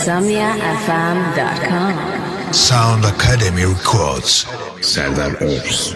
InsomniaFM.com. Sound Academy Records. Serdar Ops.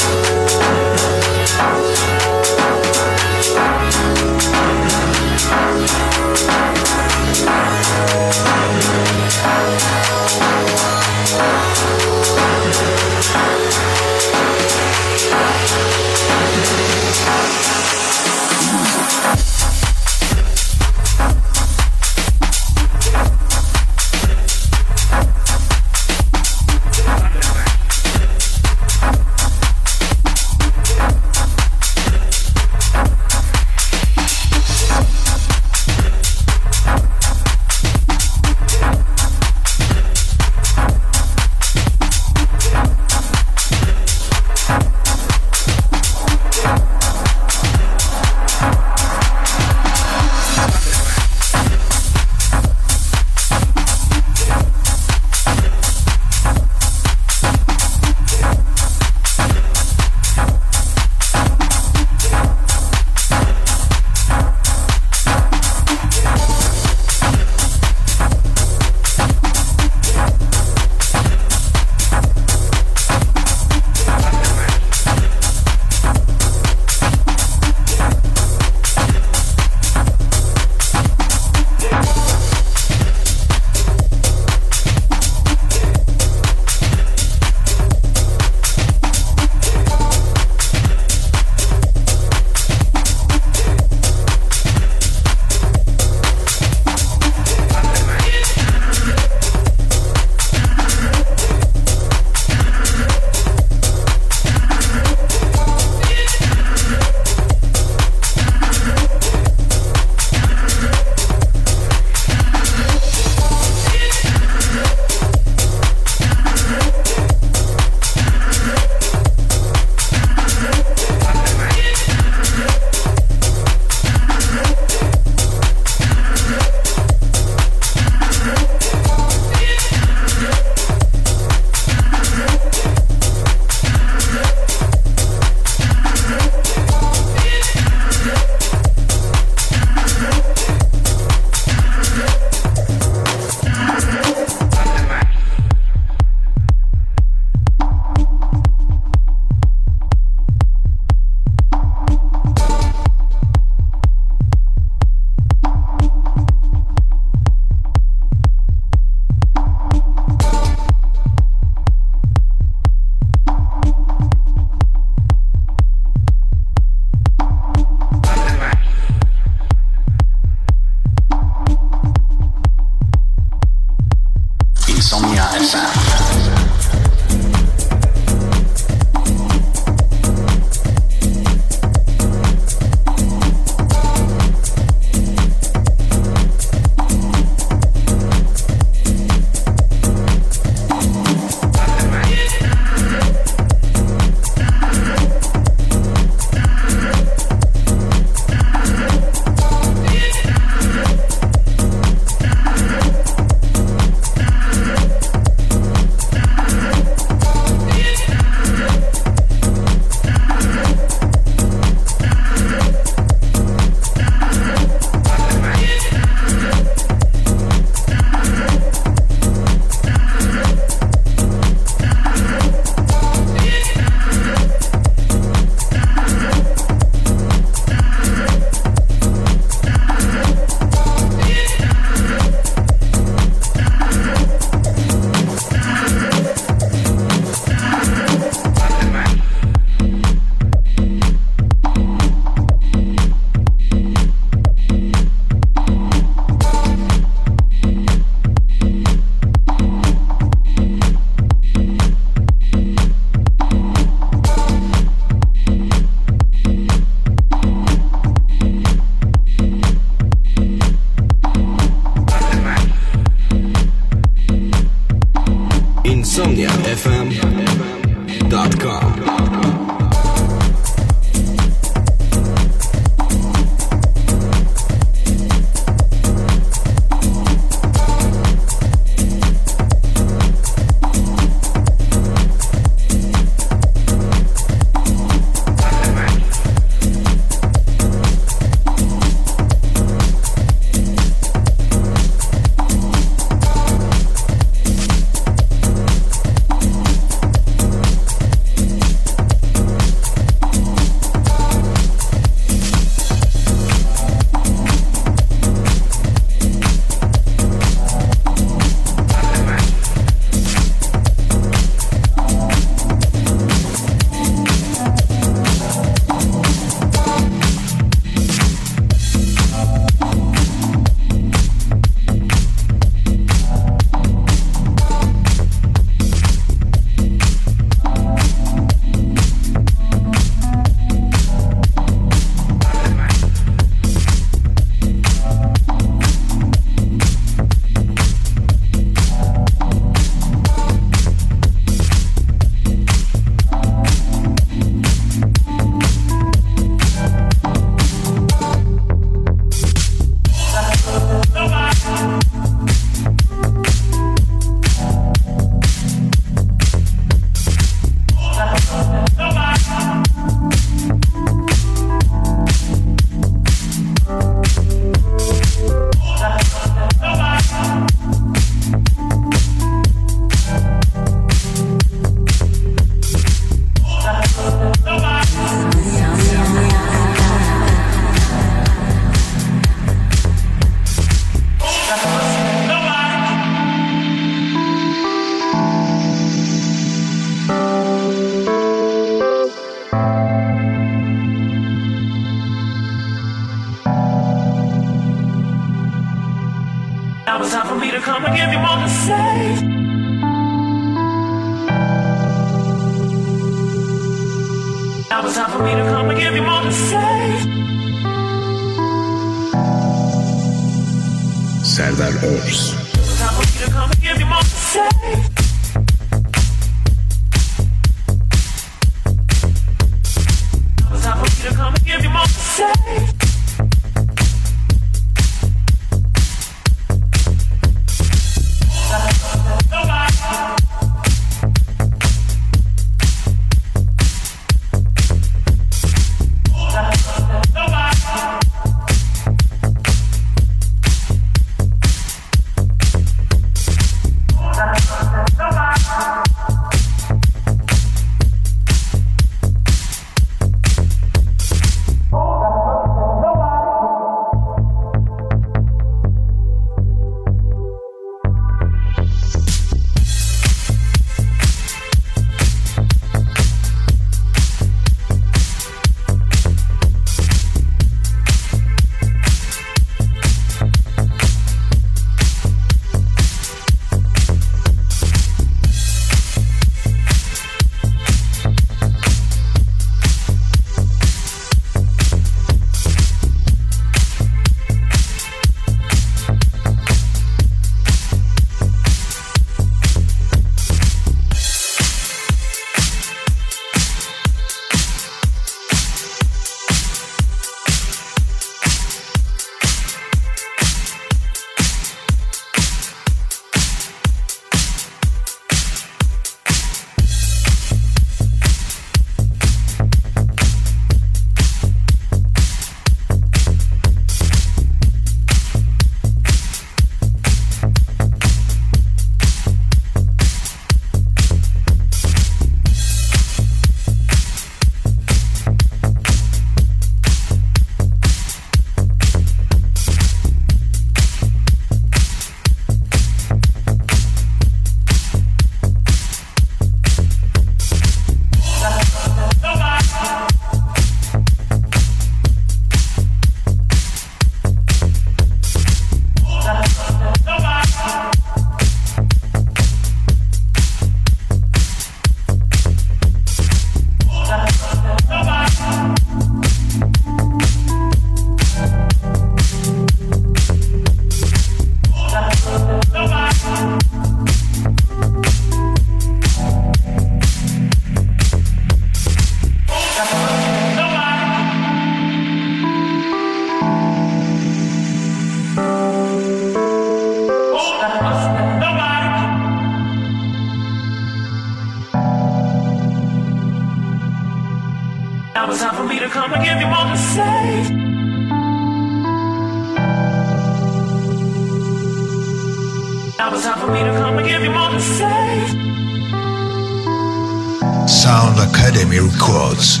Sound Academy Records.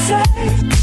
Time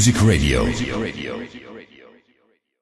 FM. Electronic Music Radio.